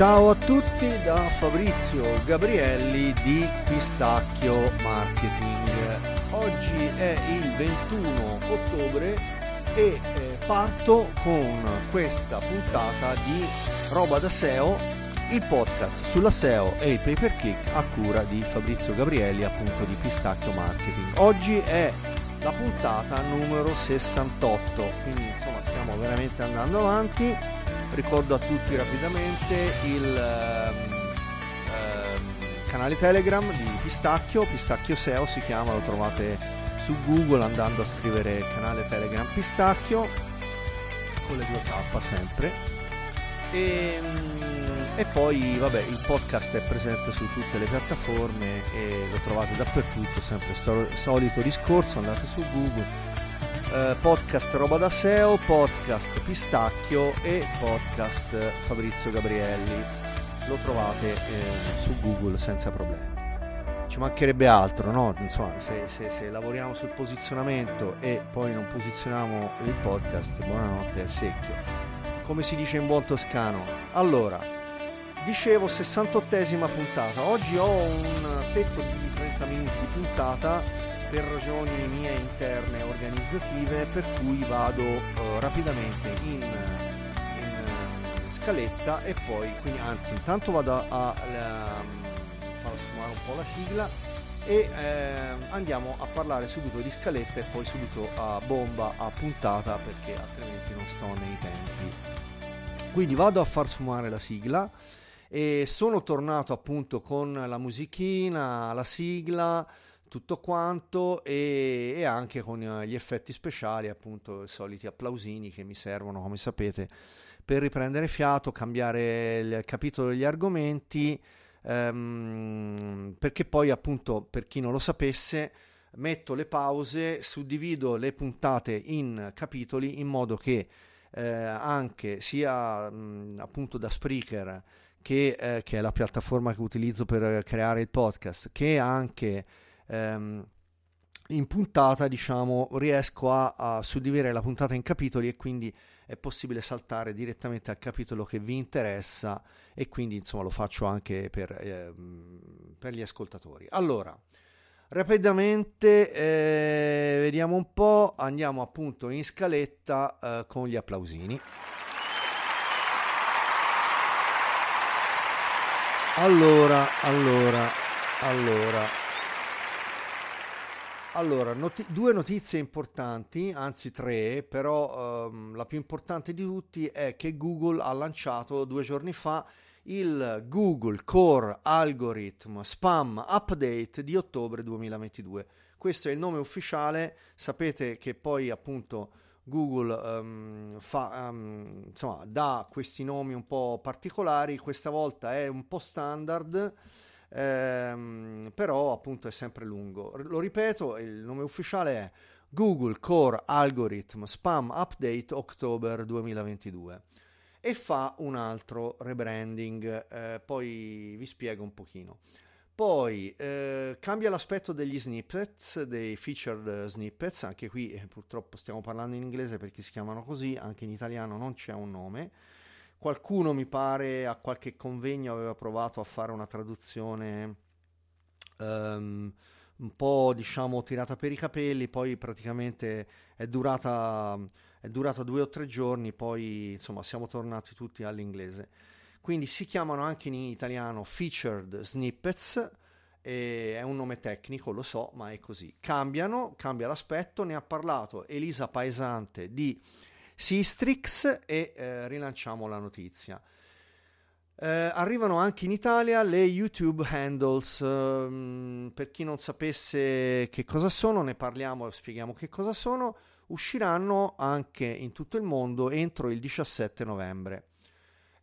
Ciao a tutti da Fabrizio Gabrielli di Pistacchio Marketing. Oggi è il 21 ottobre e eh, parto con questa puntata di Roba da SEO, il podcast sulla SEO e il pay per click a cura di Fabrizio Gabrielli appunto di Pistacchio Marketing. Oggi è la puntata numero 68, quindi insomma stiamo veramente andando avanti. Ricordo a tutti rapidamente il um, canale Telegram di Pistacchio, Pistacchio SEO si chiama, lo trovate su Google andando a scrivere canale Telegram Pistacchio con le due K sempre. E, um, e poi vabbè il podcast è presente su tutte le piattaforme e lo trovate dappertutto, sempre sto, solito discorso, andate su Google, eh, podcast Roba da SEO, podcast Pistacchio e podcast Fabrizio Gabrielli, lo trovate eh, su Google senza problemi. Ci mancherebbe altro, no? Insomma, se, se, se lavoriamo sul posizionamento e poi non posizioniamo il podcast, buonanotte, è secchio come si dice in buon toscano. Allora, Dicevo 68esima puntata, oggi ho un tetto di 30 minuti di puntata per ragioni mie interne organizzative per cui vado uh, rapidamente in, in uh, scaletta e poi, quindi anzi intanto vado a, a, a far assumare un po' la sigla e eh, andiamo a parlare subito di scaletta e poi subito a bomba a puntata perché altrimenti non sto nei tempi. Quindi vado a far sfumare la sigla e sono tornato appunto con la musichina, la sigla, tutto quanto e, e, anche con gli effetti speciali, appunto i soliti applausini che mi servono, come sapete, per riprendere fiato, cambiare il capitolo degli argomenti, ehm, perché poi appunto per chi non lo sapesse metto le pause, suddivido le puntate in capitoli in modo che eh, anche sia mh, appunto da Spreaker che, eh, che, è la piattaforma che utilizzo per creare il podcast, che anche ehm, in puntata, diciamo, riesco a, a, suddividere la puntata in capitoli e quindi è possibile saltare direttamente al capitolo che vi interessa e quindi insomma lo faccio anche per, eh, per gli ascoltatori. Allora, rapidamente eh, vediamo un po', andiamo appunto in scaletta eh, con gli applausini. Allora, allora, allora. Allora, noti- due notizie importanti, anzi tre, però ehm, la più importante di tutti è che Google ha lanciato due giorni fa il Google Core Algorithm Spam Update di ottobre 2022. Questo è il nome ufficiale, sapete che poi appunto Google um, fa, um, insomma, dà questi nomi un po' particolari, questa volta è un po' standard, ehm, però appunto è sempre lungo. Lo ripeto, il nome ufficiale è Google Core Algorithm Spam Update October 2022 e fa un altro rebranding, eh, poi vi spiego un pochino. Poi eh, cambia l'aspetto degli snippets, dei featured snippets, anche qui eh, purtroppo stiamo parlando in inglese perché si chiamano così, anche in italiano non c'è un nome. Qualcuno mi pare a qualche convegno aveva provato a fare una traduzione um, un po' diciamo tirata per i capelli, poi praticamente è durata, è durata due o tre giorni, poi insomma siamo tornati tutti all'inglese. Quindi si chiamano anche in italiano featured snippets, è un nome tecnico, lo so, ma è così. Cambiano, cambia l'aspetto, ne ha parlato Elisa Paesante di Sistrix e eh, rilanciamo la notizia. Eh, arrivano anche in Italia le YouTube handles. Um, per chi non sapesse che cosa sono, ne parliamo e spieghiamo che cosa sono. Usciranno anche in tutto il mondo entro il 17 novembre.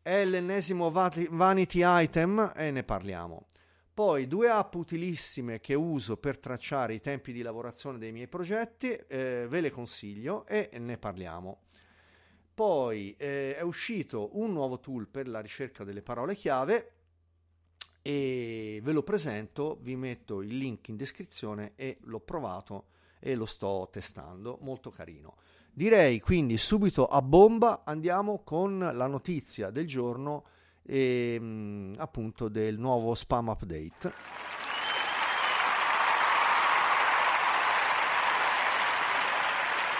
È l'ennesimo vanity item e ne parliamo. Poi due app utilissime che uso per tracciare i tempi di lavorazione dei miei progetti, eh, ve le consiglio e ne parliamo. Poi eh, è uscito un nuovo tool per la ricerca delle parole chiave e ve lo presento, vi metto il link in descrizione e l'ho provato e lo sto testando, molto carino. Direi quindi subito a bomba andiamo con la notizia del giorno e, mh, appunto del nuovo spam update.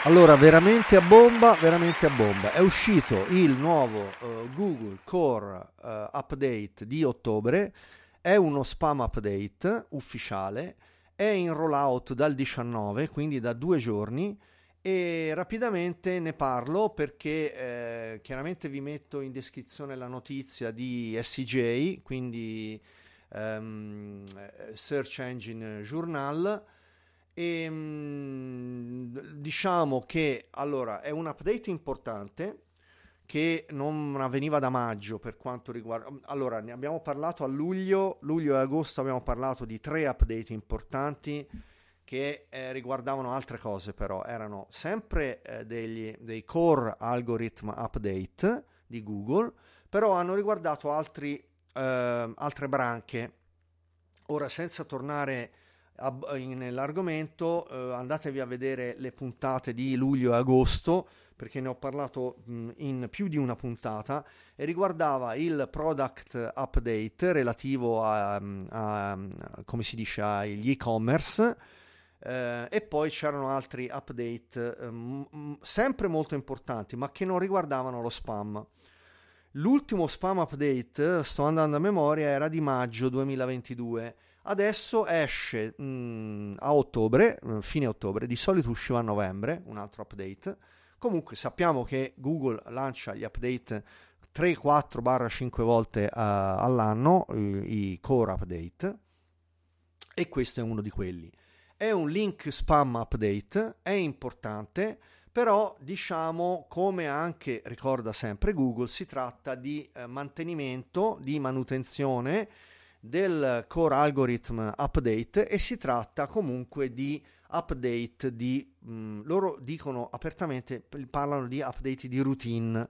Allora, veramente a bomba, veramente a bomba. È uscito il nuovo uh, Google Core uh, Update di ottobre, è uno spam update ufficiale, è in rollout dal 19, quindi da due giorni, e rapidamente ne parlo perché eh, chiaramente vi metto in descrizione la notizia di SCJ, quindi um, Search Engine Journal, e mm, diciamo che allora è un update importante che non avveniva da maggio per quanto riguarda allora ne abbiamo parlato a luglio luglio e agosto abbiamo parlato di tre update importanti che eh, riguardavano altre cose però. Erano sempre eh, degli, dei core algorithm update di Google però hanno riguardato altri, eh, altre branche. Ora senza tornare nell'argomento, eh, andatevi a vedere le puntate di luglio e agosto perché ne ho parlato mh, in più di una puntata e riguardava il product update relativo a, a, a come si dice agli e-commerce eh, e poi c'erano altri update eh, m- sempre molto importanti ma che non riguardavano lo spam. L'ultimo spam update, sto andando a memoria, era di maggio 2022 Adesso esce mh, mm, a ottobre, mm, fine ottobre, di solito usciva a novembre, un altro update. Comunque sappiamo che Google lancia gli update 3, 4, 5 volte uh, all'anno, i, i core update, e questo è uno di quelli. È un link spam update, è importante, però diciamo come anche ricorda sempre Google, si tratta di eh, mantenimento, di manutenzione del core algorithm update e si tratta comunque di update di mh, mm, loro dicono apertamente parlano di update di routine.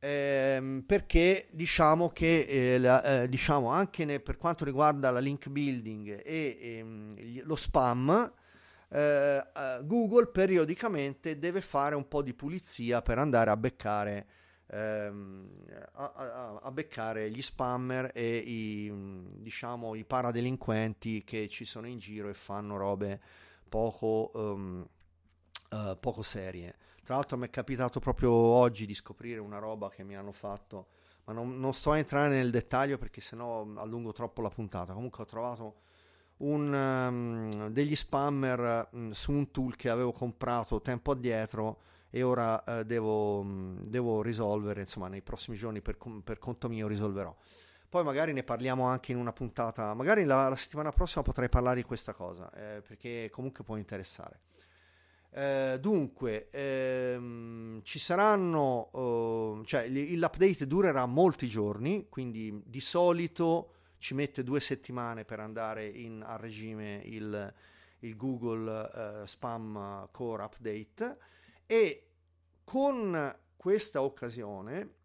Ehm, perché diciamo che eh, la, eh, diciamo anche ne, per quanto riguarda la link building e ehm, lo spam eh, eh Google periodicamente deve fare un po' di pulizia per andare a beccare ehm, a, a, a, beccare gli spammer e i, diciamo, i paradelinquenti che ci sono in giro e fanno robe poco, um, uh, poco serie. Tra l'altro mi è capitato proprio oggi di scoprire una roba che mi hanno fatto, ma non, non sto a entrare nel dettaglio perché sennò allungo troppo la puntata. Comunque ho trovato un, um, degli spammer um, su un tool che avevo comprato tempo addietro e ora eh, devo, mm, devo, risolvere, insomma nei prossimi giorni per, per, conto mio risolverò. Poi magari ne parliamo anche in una puntata, magari la, la settimana prossima potrei parlare di questa cosa, eh, perché comunque può interessare. Eh, dunque, ehm, ci saranno, uh, cioè l'update durerà molti giorni, quindi di solito ci mette due settimane per andare in, a regime il, il Google uh, Spam Core Update e con questa occasione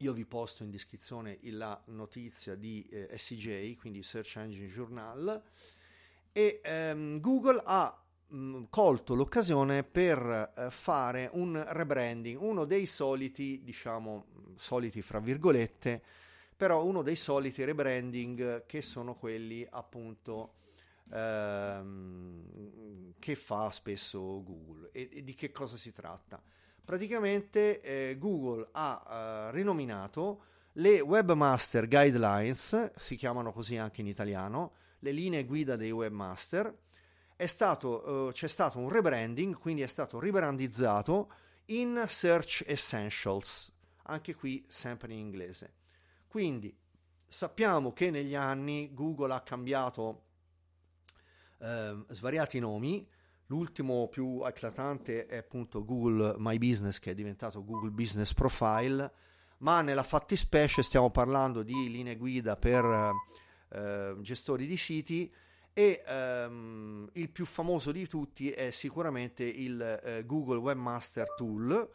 io vi posto in descrizione la notizia di eh, SCJ, quindi Search Engine Journal, e ehm, Google ha mh, mm, colto l'occasione per eh, fare un rebranding, uno dei soliti, diciamo, soliti fra virgolette, però uno dei soliti rebranding che sono quelli appunto ehm, che fa spesso Google. E, e, di che cosa si tratta? Praticamente eh, Google ha eh, rinominato le Webmaster Guidelines, si chiamano così anche in italiano, le linee guida dei webmaster. È stato, eh, c'è stato un rebranding, quindi è stato ribrandizzato in Search Essentials, anche qui sempre in inglese. Quindi sappiamo che negli anni Google ha cambiato eh, svariati nomi. L'ultimo più eclatante è appunto Google My Business che è diventato Google Business Profile, ma nella fattispecie stiamo parlando di linee guida per eh, gestori di siti e ehm, il più famoso di tutti è sicuramente il eh, Google Webmaster Tool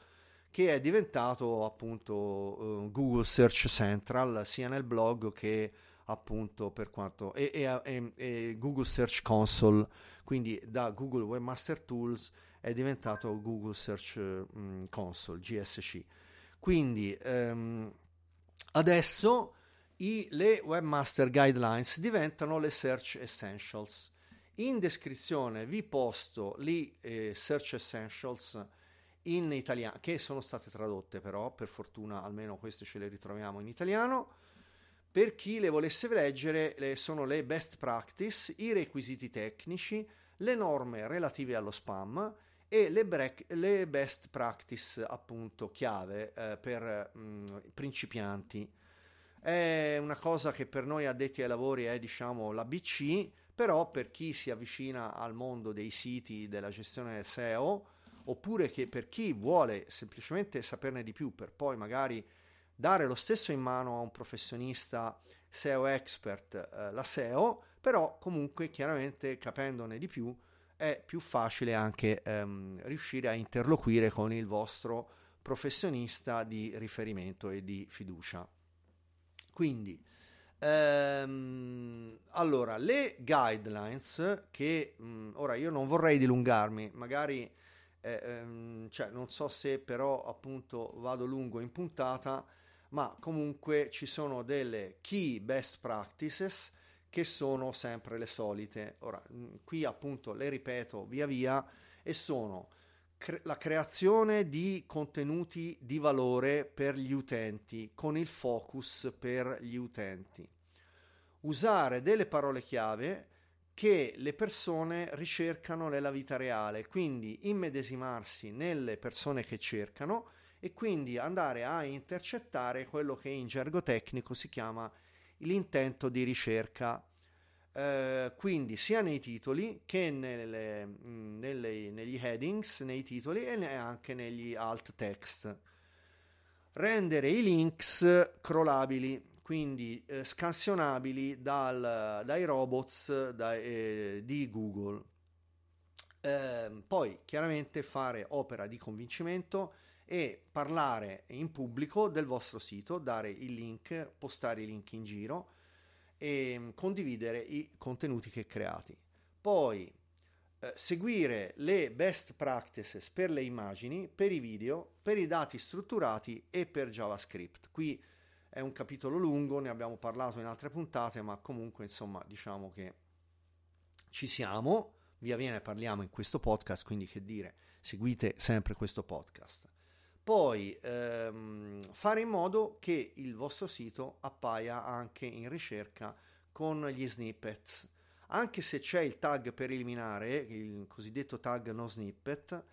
che è diventato appunto eh, Google Search Central sia nel blog che appunto per quanto e, e, e, e, Google Search Console quindi da Google Webmaster Tools è diventato Google Search um, Console GSC quindi um, adesso i, le Webmaster Guidelines diventano le Search Essentials. In descrizione vi posto le eh, Search Essentials in italiano, che sono state tradotte però, per fortuna almeno queste ce le ritroviamo in italiano. Per chi le volesse leggere, le, sono le best practice, i requisiti tecnici, le norme relative allo spam e le, break, le best practice appunto chiave eh, per mh, mm, principianti. È una cosa che per noi addetti ai lavori è diciamo l'ABC, però per chi si avvicina al mondo dei siti della gestione SEO oppure che per chi vuole semplicemente saperne di più per poi magari dare lo stesso in mano a un professionista SEO expert eh, la SEO, però comunque chiaramente capendone di più è più facile anche ehm, riuscire a interloquire con il vostro professionista di riferimento e di fiducia. Quindi, ehm, allora, le guidelines che mh, ora io non vorrei dilungarmi, magari eh, ehm, cioè, non so se però appunto vado lungo in puntata, ma comunque ci sono delle key best practices che sono sempre le solite. Ora, qui appunto le ripeto via via e sono cre- la creazione di contenuti di valore per gli utenti con il focus per gli utenti. Usare delle parole chiave che le persone ricercano nella vita reale, quindi immedesimarsi nelle persone che cercano e quindi andare a intercettare quello che in gergo tecnico si chiama l'intento di ricerca. Eh, quindi sia nei titoli che nelle, nelle, negli headings, nei titoli e anche negli alt text. Rendere i links crawlabili quindi eh, scansionabili dal, dai robots dai, eh, di Google. Eh, poi chiaramente fare opera di convincimento e parlare in pubblico del vostro sito, dare il link, postare i link in giro e mm, condividere i contenuti che creati. Poi eh, seguire le best practices per le immagini, per i video, per i dati strutturati e per JavaScript. Qui è un capitolo lungo, ne abbiamo parlato in altre puntate, ma comunque insomma diciamo che ci siamo, via via ne parliamo in questo podcast, quindi che dire, seguite sempre questo podcast. Poi ehm, fare in modo che il vostro sito appaia anche in ricerca con gli snippets. Anche se c'è il tag per eliminare, il cosiddetto tag no snippet,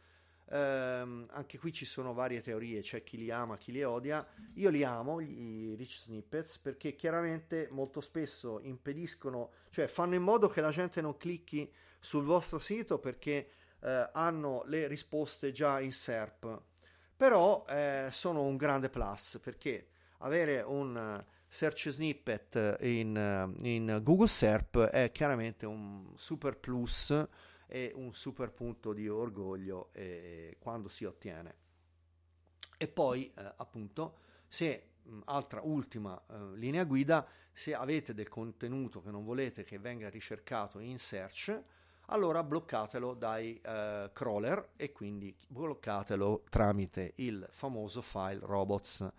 Um, anche qui ci sono varie teorie, c'è chi li ama, chi li odia. Io li amo, i rich snippets, perché chiaramente molto spesso impediscono, cioè fanno in modo che la gente non clicchi sul vostro sito perché uh, hanno le risposte già in SERP. Però eh, sono un grande plus perché avere un search snippet in, in Google SERP è chiaramente un super plus è un super punto di orgoglio eh, quando si ottiene. E poi, eh, appunto, se altra ultima eh, linea guida, se avete del contenuto che non volete che venga ricercato in search, allora bloccatelo dai uh, crawler e quindi bloccatelo tramite il famoso file robots.txt.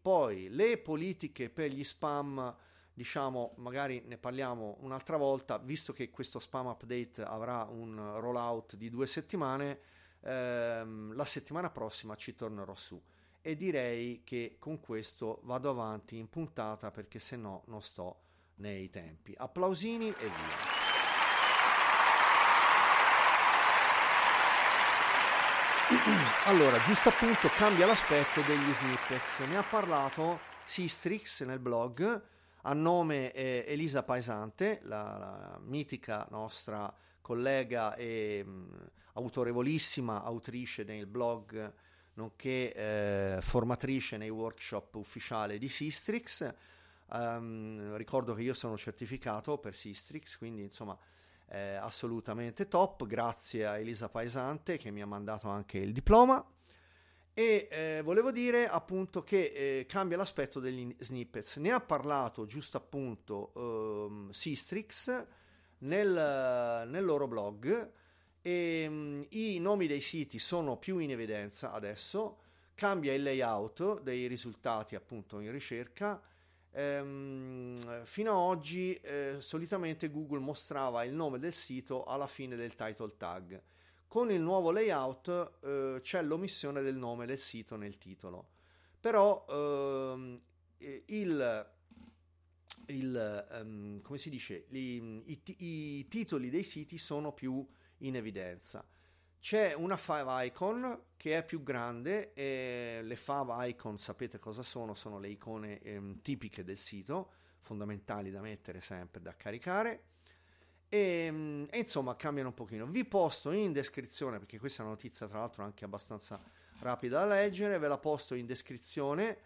Poi le politiche per gli spam diciamo, magari ne parliamo un'altra volta, visto che questo spam update avrà un rollout di due settimane, ehm, la settimana prossima ci tornerò su. E direi che con questo vado avanti in puntata perché se no non sto nei tempi. Applausini e via. Allora, giusto appunto cambia l'aspetto degli snippets. Ne ha parlato Sistrix nel blog a nome eh, Elisa Paesante, la, la, mitica nostra collega e mh, autorevolissima autrice nel blog nonché eh, formatrice nei workshop ufficiali di Sistrix. Um, ricordo che io sono certificato per Sistrix, quindi insomma eh, assolutamente top. Grazie a Elisa Paesante che mi ha mandato anche il diploma. E eh, volevo dire appunto che eh, cambia l'aspetto degli snippets. Ne ha parlato giusto appunto ehm, Sistrix nel, nel, loro blog e mh, i nomi dei siti sono più in evidenza adesso. cambia il layout dei risultati appunto in ricerca. Ehm, fino ad oggi eh, solitamente Google mostrava il nome del sito alla fine del title tag. Con il nuovo layout eh, c'è l'omissione del nome del sito nel titolo. Però ehm, il, il come si dice, i, i, i titoli dei siti sono più in evidenza. C'è una fave icon che è più grande e le fave icon sapete cosa sono? Sono le icone ehm, tipiche del sito, fondamentali da mettere sempre, da caricare. E, ehm, e, insomma cambiano un pochino. Vi posto in descrizione, perché questa è una notizia tra l'altro anche abbastanza rapida da leggere, ve la posto in descrizione.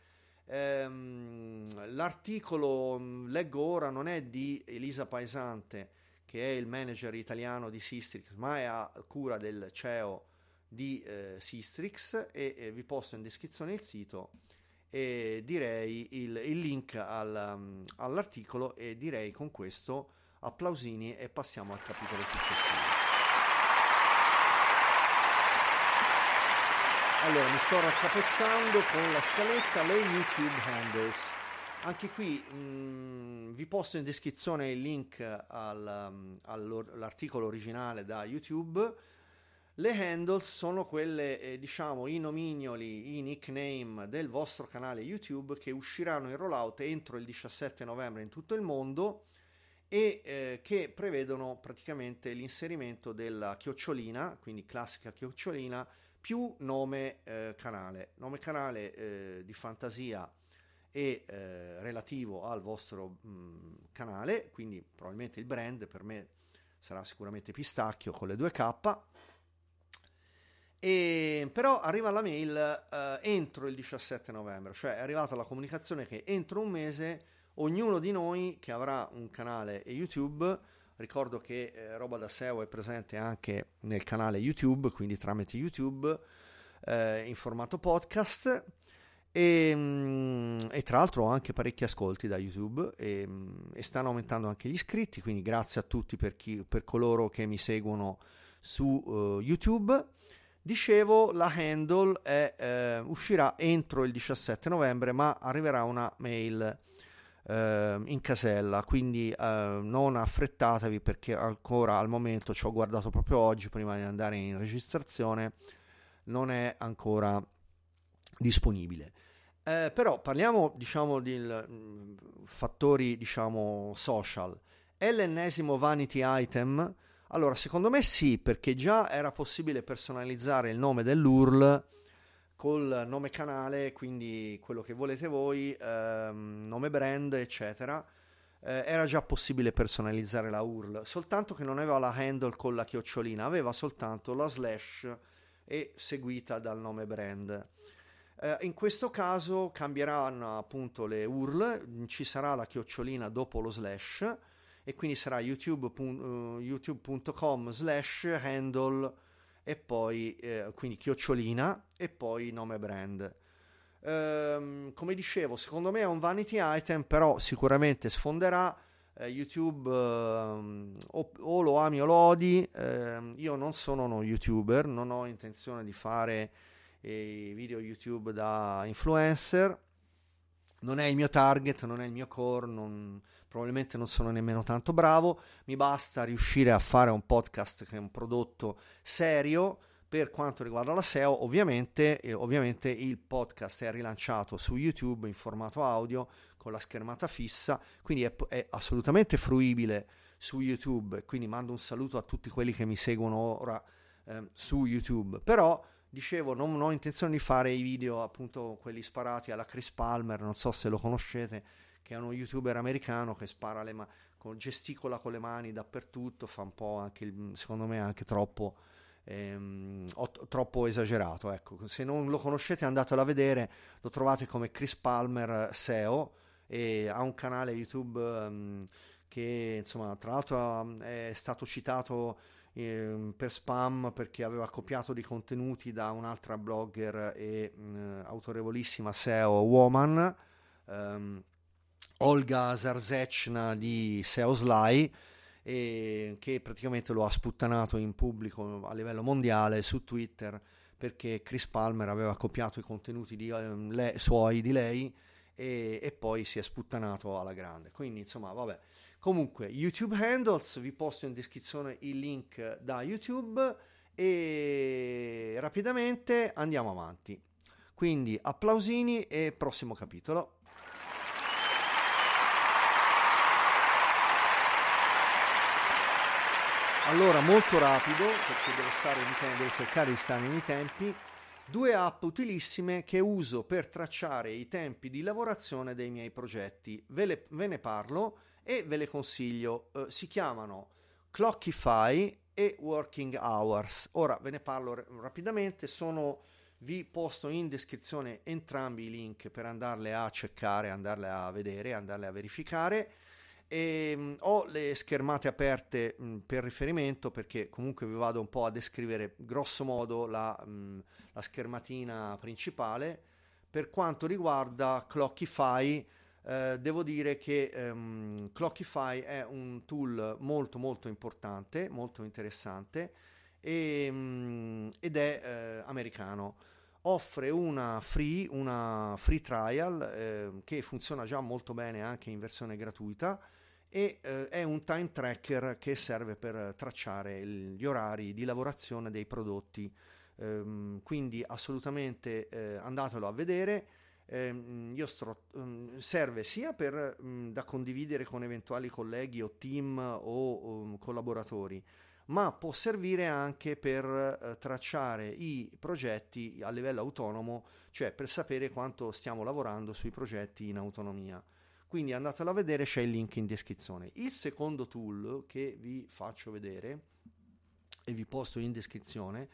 Ehm, l'articolo, leggo ora, non è di Elisa Paesante, che è il manager italiano di Sistrix, ma è a cura del CEO di eh, Sistrix e, e, vi posto in descrizione il sito e direi il, il link al, um, all'articolo e direi con questo applausini e passiamo al capitolo successivo. Allora, mi sto raccapezzando con la scaletta le YouTube handles anche qui mh, mm, vi posto in descrizione il link al, um, all'articolo originale da YouTube. Le handles sono quelle, eh, diciamo, i nomignoli, i nickname del vostro canale YouTube che usciranno in rollout entro il 17 novembre in tutto il mondo e eh, che prevedono praticamente l'inserimento della chiocciolina, quindi classica chiocciolina, più nome eh, canale. Nome canale eh, di fantasia e eh, relativo al vostro mh, canale, quindi probabilmente il brand per me sarà sicuramente Pistacchio con le 2K. E, però arriva la mail eh, entro il 17 novembre, cioè è arrivata la comunicazione che entro un mese ognuno di noi che avrà un canale YouTube, ricordo che eh, Roba da SEO è presente anche nel canale YouTube, quindi tramite YouTube eh, in formato podcast e, ehm, e, tra l'altro ho anche parecchi ascolti da YouTube e, ehm, e, stanno aumentando anche gli iscritti, quindi grazie a tutti per, chi, per coloro che mi seguono su uh, YouTube. Dicevo, la handle è, eh, uscirà entro il 17 novembre, ma arriverà una mail eh, in casella, quindi eh, non affrettatevi perché ancora al momento ci ho guardato proprio oggi prima di andare in registrazione, non è ancora disponibile. Eh, però parliamo diciamo di mm, fattori diciamo social. È l'ennesimo vanity item? Allora, secondo me sì, perché già era possibile personalizzare il nome dell'URL col nome canale, quindi quello che volete voi, ehm, nome brand, eccetera. Eh, era già possibile personalizzare la URL, soltanto che non aveva la handle con la chiocciolina, aveva soltanto la slash e seguita dal nome brand. Eh, in questo caso cambieranno appunto le URL, ci sarà la chiocciolina dopo lo slash e quindi sarà youtube.com youtube slash handle e poi eh, quindi chiocciolina e poi nome brand. Ehm, come dicevo, secondo me è un vanity item, però sicuramente sfonderà. Eh, YouTube eh, o, o, lo ami o lo odi. Ehm, io non sono uno youtuber, non ho intenzione di fare i video YouTube da influencer. Non è il mio target, non è il mio core, non, probabilmente non sono nemmeno tanto bravo. Mi basta riuscire a fare un podcast che è un prodotto serio per quanto riguarda la SEO. Ovviamente, eh, ovviamente il podcast è rilanciato su YouTube in formato audio con la schermata fissa, quindi è, è assolutamente fruibile su YouTube. Quindi mando un saluto a tutti quelli che mi seguono ora eh, su YouTube. Però dicevo, non, ho intenzione di fare i video, appunto, quelli sparati alla Chris Palmer, non so se lo conoscete, che è uno youtuber americano che spara le mani, gesticola con le mani dappertutto, fa un po' anche, secondo me, anche troppo, ehm, troppo esagerato. Ecco, se non lo conoscete andatelo a vedere, lo trovate come Chris Palmer SEO e ha un canale YouTube um, che, insomma, tra l'altro è stato citato eh, per spam perché aveva copiato dei contenuti da un'altra blogger e mh, autorevolissima SEO woman, ehm, Olga Zarzecna di SEO Sly, e che praticamente lo ha sputtanato in pubblico a livello mondiale su Twitter perché Chris Palmer aveva copiato i contenuti di, um, le, suoi di lei e, e, poi si è sputtanato alla grande. Quindi insomma, vabbè. Comunque, YouTube Handles, vi posto in descrizione il link da YouTube e rapidamente andiamo avanti. Quindi applausini e prossimo capitolo. Allora, molto rapido, perché devo, stare in tempi, devo cercare di stare nei tempi, due app utilissime che uso per tracciare i tempi di lavorazione dei miei progetti. Ve, le, ve ne parlo e ve le consiglio. Uh, si chiamano Clockify e Working Hours. Ora ve ne parlo r- rapidamente, sono, vi posto in descrizione entrambi i link per andarle a cercare, andarle a vedere, andarle a verificare. E, mh, ho le schermate aperte mh, per riferimento perché comunque vi vado un po' a descrivere grosso modo la, mh, la schermatina principale. Per quanto riguarda Clockify, eh, devo dire che um, Clockify è un tool molto molto importante, molto interessante e, um, ed è eh, americano. Offre una free, una free trial eh, che funziona già molto bene anche in versione gratuita e eh, è un time tracker che serve per tracciare il, gli orari di lavorazione dei prodotti. Ehm, quindi assolutamente eh, andatelo a vedere eh, io sto, um, serve sia per, um, da condividere con eventuali colleghi o team o um, collaboratori, ma può servire anche per uh, tracciare i progetti a livello autonomo, cioè per sapere quanto stiamo lavorando sui progetti in autonomia. Quindi andatelo a vedere, c'è il link in descrizione. Il secondo tool che vi faccio vedere e vi posto in descrizione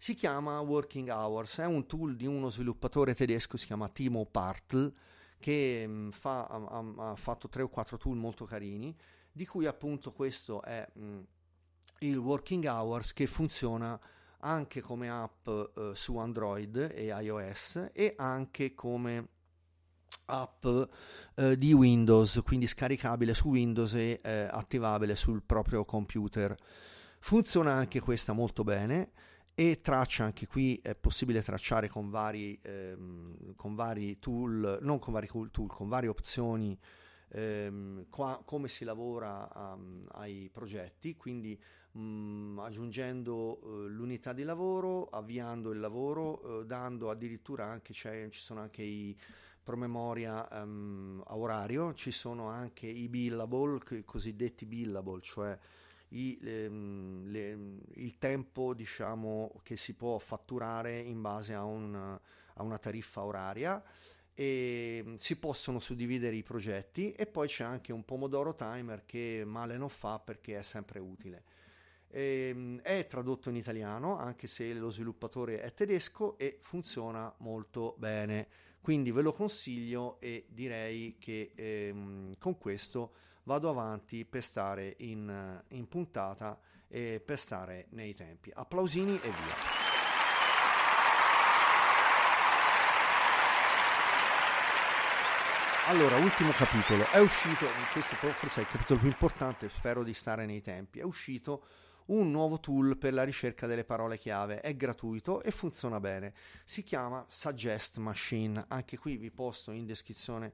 si chiama Working Hours, è un tool di uno sviluppatore tedesco, si chiama Timo Partl, che mm, fa, ha, ha, fatto tre o quattro tool molto carini, di cui appunto questo è mh, mm, il Working Hours che funziona anche come app eh, su Android e iOS e anche come app eh, di Windows, quindi scaricabile su Windows e eh, attivabile sul proprio computer. Funziona anche questa molto bene e traccia anche qui è possibile tracciare con vari, ehm, con vari tool, non con vari tool, con varie opzioni ehm, qua, come si lavora um, ai progetti, quindi um, aggiungendo uh, l'unità di lavoro, avviando il lavoro, uh, dando addirittura anche, ci sono anche i promemoria um, a orario, ci sono anche i billable, i cosiddetti billable, cioè i, le, le, il tempo diciamo, che si può fatturare in base a, un, a una tariffa oraria e si possono suddividere i progetti e poi c'è anche un pomodoro timer che male non fa perché è sempre utile. E, ehm, è tradotto in italiano anche se lo sviluppatore è tedesco e funziona molto bene quindi ve lo consiglio e direi che ehm, con questo vado avanti per stare in, in puntata e per stare nei tempi. Applausini e via. Allora, ultimo capitolo, è uscito, questo forse è il capitolo più importante, spero di stare nei tempi, è uscito un nuovo tool per la ricerca delle parole chiave. È gratuito e funziona bene. Si chiama Suggest Machine. Anche qui vi posto in descrizione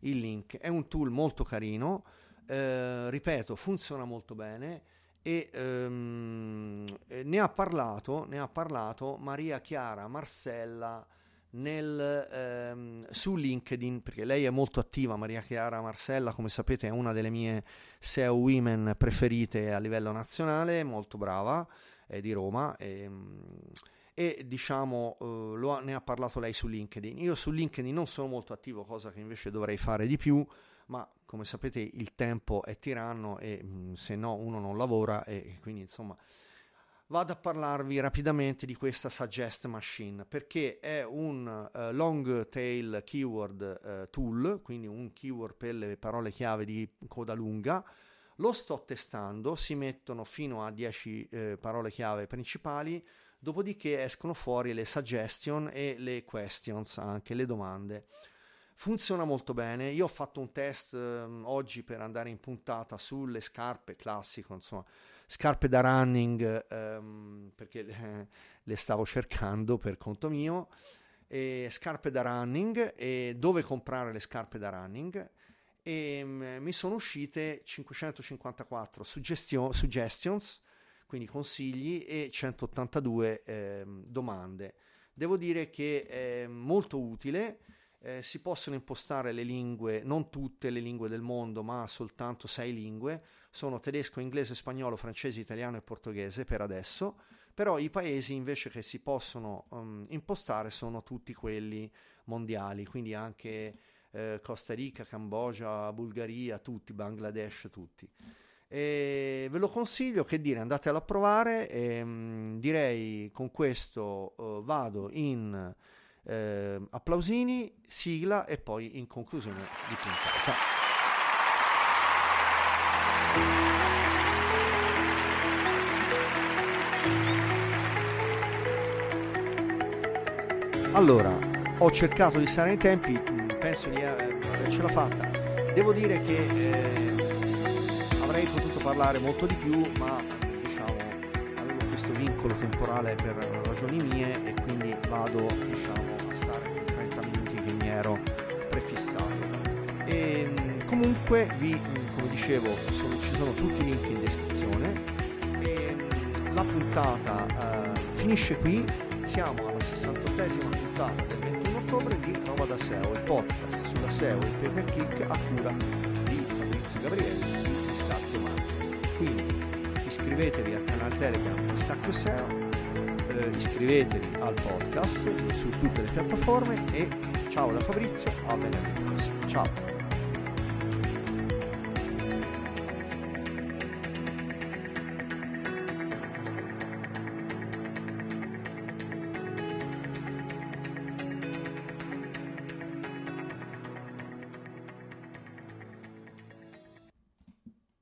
il link. È un tool molto carino. Eh, ripeto, funziona molto bene e ehm, ne, ha parlato, ne ha parlato Maria Chiara Marcella nel, ehm, su LinkedIn, perché lei è molto attiva, Maria Chiara Marcella, come sapete è una delle mie SEO women preferite a livello nazionale, molto brava, è di Roma e, ehm, e diciamo eh, lo, ne ha parlato lei su LinkedIn. Io su LinkedIn non sono molto attivo, cosa che invece dovrei fare di più, ma come sapete il tempo è tiranno e mm, se no uno non lavora e quindi insomma vado a parlarvi rapidamente di questa Suggest Machine perché è un uh, long tail keyword uh, tool, quindi un keyword per le parole chiave di coda lunga. Lo sto testando, si mettono fino a 10 eh, parole chiave principali, dopodiché escono fuori le suggestion e le questions, anche le domande. Funziona molto bene. Io ho fatto un test eh, oggi per andare in puntata sulle scarpe classico, insomma, scarpe da running ehm, perché eh, le stavo cercando per conto mio. E scarpe da running e dove comprare le scarpe da running e mh, mi sono uscite 554 suggestio- suggestions quindi consigli e 182 eh, domande devo dire che è molto utile eh, si possono impostare le lingue, non tutte le lingue del mondo, ma soltanto sei lingue, sono tedesco, inglese, spagnolo, francese, italiano e portoghese per adesso, però i paesi invece che si possono um, impostare sono tutti quelli mondiali, quindi anche eh, Costa Rica, Cambogia, Bulgaria, tutti, Bangladesh, tutti. E ve lo consiglio, che dire, andatelo a provare. E um, direi con questo uh, vado in eh, applausini, sigla e poi in conclusione di puntata. Allora, ho cercato di stare nei tempi, mm, penso di eh, avercela fatta. Devo dire che eh, avrei potuto parlare molto di più, ma questo vincolo temporale per ragioni mie e quindi vado diciamo stare quei 30 minuti che mi ero prefissato. E, ehm, comunque, vi, come dicevo, sono, ci sono tutti i link in descrizione. E, ehm, la puntata uh, finisce qui. Siamo alla 68esima puntata del 21 ottobre di Roma da SEO, il podcast sulla SEO e il pay per click a cura di Fabrizio Gabrielli di Pistacchio Marketing. Quindi iscrivetevi al canale Telegram Pistacchio SEO eh, iscrivetevi al podcast su tutte le piattaforme e ciao da Fabrizio, a venerdì prossimo. Ciao!